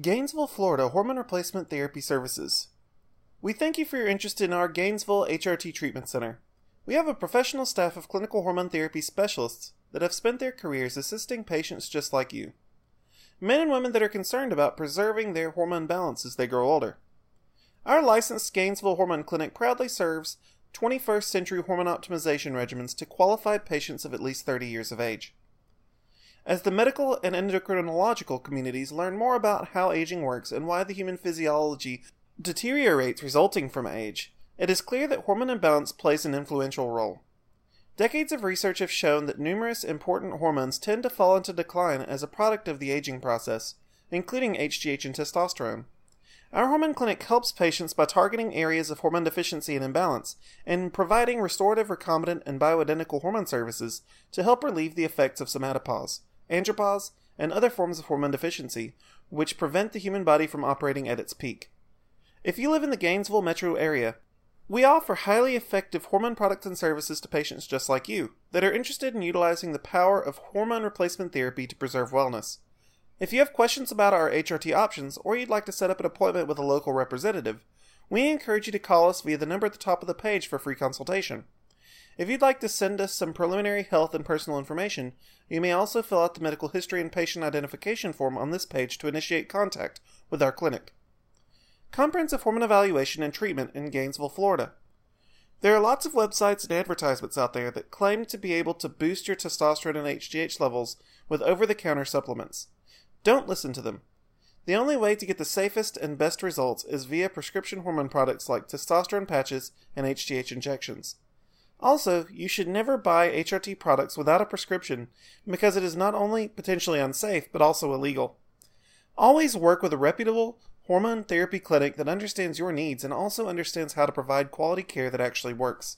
Gainesville, Florida Hormone Replacement Therapy Services. We thank you for your interest in our Gainesville HRT Treatment Center. We have a professional staff of clinical hormone therapy specialists that have spent their careers assisting patients just like you. Men and women that are concerned about preserving their hormone balance as they grow older. Our licensed Gainesville Hormone Clinic proudly serves 21st century hormone optimization regimens to qualified patients of at least 30 years of age. As the medical and endocrinological communities learn more about how aging works and why the human physiology deteriorates resulting from age, it is clear that hormone imbalance plays an influential role. Decades of research have shown that numerous important hormones tend to fall into decline as a product of the aging process, including HGH and testosterone. Our hormone clinic helps patients by targeting areas of hormone deficiency and imbalance and providing restorative, recombinant, and bioidentical hormone services to help relieve the effects of somatopause andropause, and other forms of hormone deficiency, which prevent the human body from operating at its peak. If you live in the Gainesville metro area, we offer highly effective hormone products and services to patients just like you that are interested in utilizing the power of hormone replacement therapy to preserve wellness. If you have questions about our HRT options or you'd like to set up an appointment with a local representative, we encourage you to call us via the number at the top of the page for free consultation. If you'd like to send us some preliminary health and personal information, you may also fill out the medical history and patient identification form on this page to initiate contact with our clinic. Comprehensive Hormone Evaluation and Treatment in Gainesville, Florida. There are lots of websites and advertisements out there that claim to be able to boost your testosterone and HGH levels with over the counter supplements. Don't listen to them. The only way to get the safest and best results is via prescription hormone products like testosterone patches and HGH injections. Also, you should never buy HRT products without a prescription because it is not only potentially unsafe but also illegal. Always work with a reputable hormone therapy clinic that understands your needs and also understands how to provide quality care that actually works.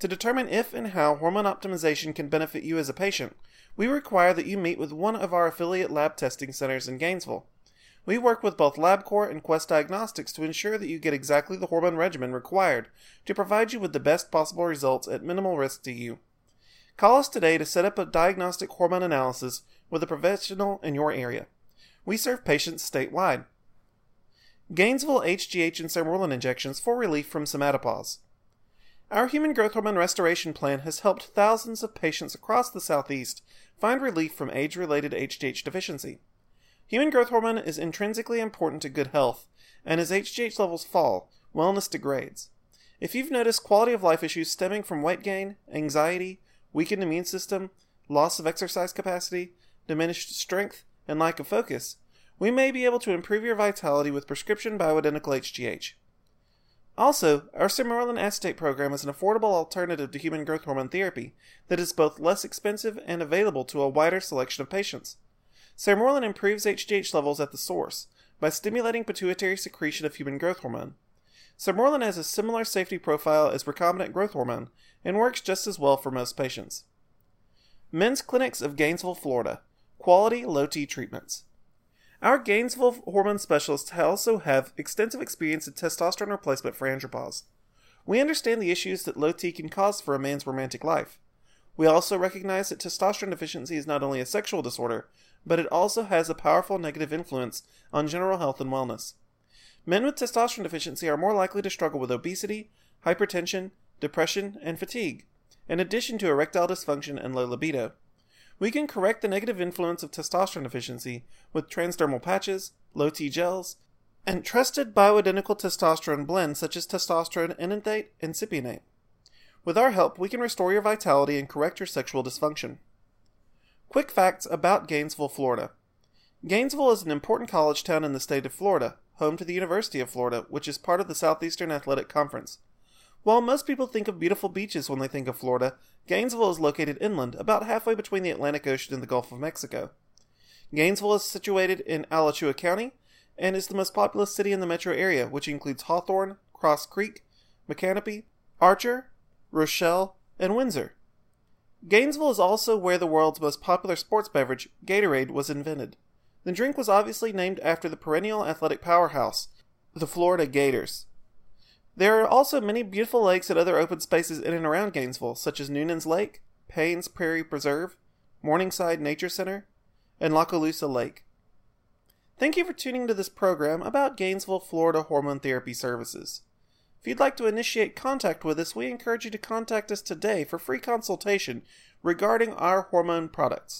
To determine if and how hormone optimization can benefit you as a patient, we require that you meet with one of our affiliate lab testing centers in Gainesville. We work with both LabCorp and Quest Diagnostics to ensure that you get exactly the hormone regimen required to provide you with the best possible results at minimal risk to you. Call us today to set up a diagnostic hormone analysis with a professional in your area. We serve patients statewide. Gainesville HGH and Sermorelin injections for relief from somatopause. Our human growth hormone restoration plan has helped thousands of patients across the Southeast find relief from age related HGH deficiency. Human growth hormone is intrinsically important to good health, and as HGH levels fall, wellness degrades. If you've noticed quality of life issues stemming from weight gain, anxiety, weakened immune system, loss of exercise capacity, diminished strength, and lack of focus, we may be able to improve your vitality with prescription bioidentical HGH. Also, our Sermorelin acetate program is an affordable alternative to human growth hormone therapy that is both less expensive and available to a wider selection of patients. Sermorelin improves HGH levels at the source by stimulating pituitary secretion of human growth hormone. Sermorelin has a similar safety profile as recombinant growth hormone and works just as well for most patients. Men's Clinics of Gainesville, Florida. Quality low T treatments. Our Gainesville hormone specialists also have extensive experience in testosterone replacement for andropause. We understand the issues that low T can cause for a man's romantic life. We also recognize that testosterone deficiency is not only a sexual disorder, but it also has a powerful negative influence on general health and wellness. Men with testosterone deficiency are more likely to struggle with obesity, hypertension, depression, and fatigue, in addition to erectile dysfunction and low libido. We can correct the negative influence of testosterone deficiency with transdermal patches, low T gels, and trusted bioidentical testosterone blends such as testosterone enanthate and cypionate. With our help, we can restore your vitality and correct your sexual dysfunction. Quick facts about Gainesville, Florida. Gainesville is an important college town in the state of Florida, home to the University of Florida, which is part of the Southeastern Athletic Conference. While most people think of beautiful beaches when they think of Florida, Gainesville is located inland, about halfway between the Atlantic Ocean and the Gulf of Mexico. Gainesville is situated in Alachua County and is the most populous city in the metro area, which includes Hawthorne, Cross Creek, Micanopy, Archer, Rochelle, and Windsor. Gainesville is also where the world's most popular sports beverage, Gatorade, was invented. The drink was obviously named after the perennial athletic powerhouse, the Florida Gators. There are also many beautiful lakes and other open spaces in and around Gainesville, such as Newnan's Lake, Payne's Prairie Preserve, Morningside Nature Center, and Lochloosa Lake. Thank you for tuning to this program about Gainesville, Florida hormone therapy services. If you'd like to initiate contact with us, we encourage you to contact us today for free consultation regarding our hormone products.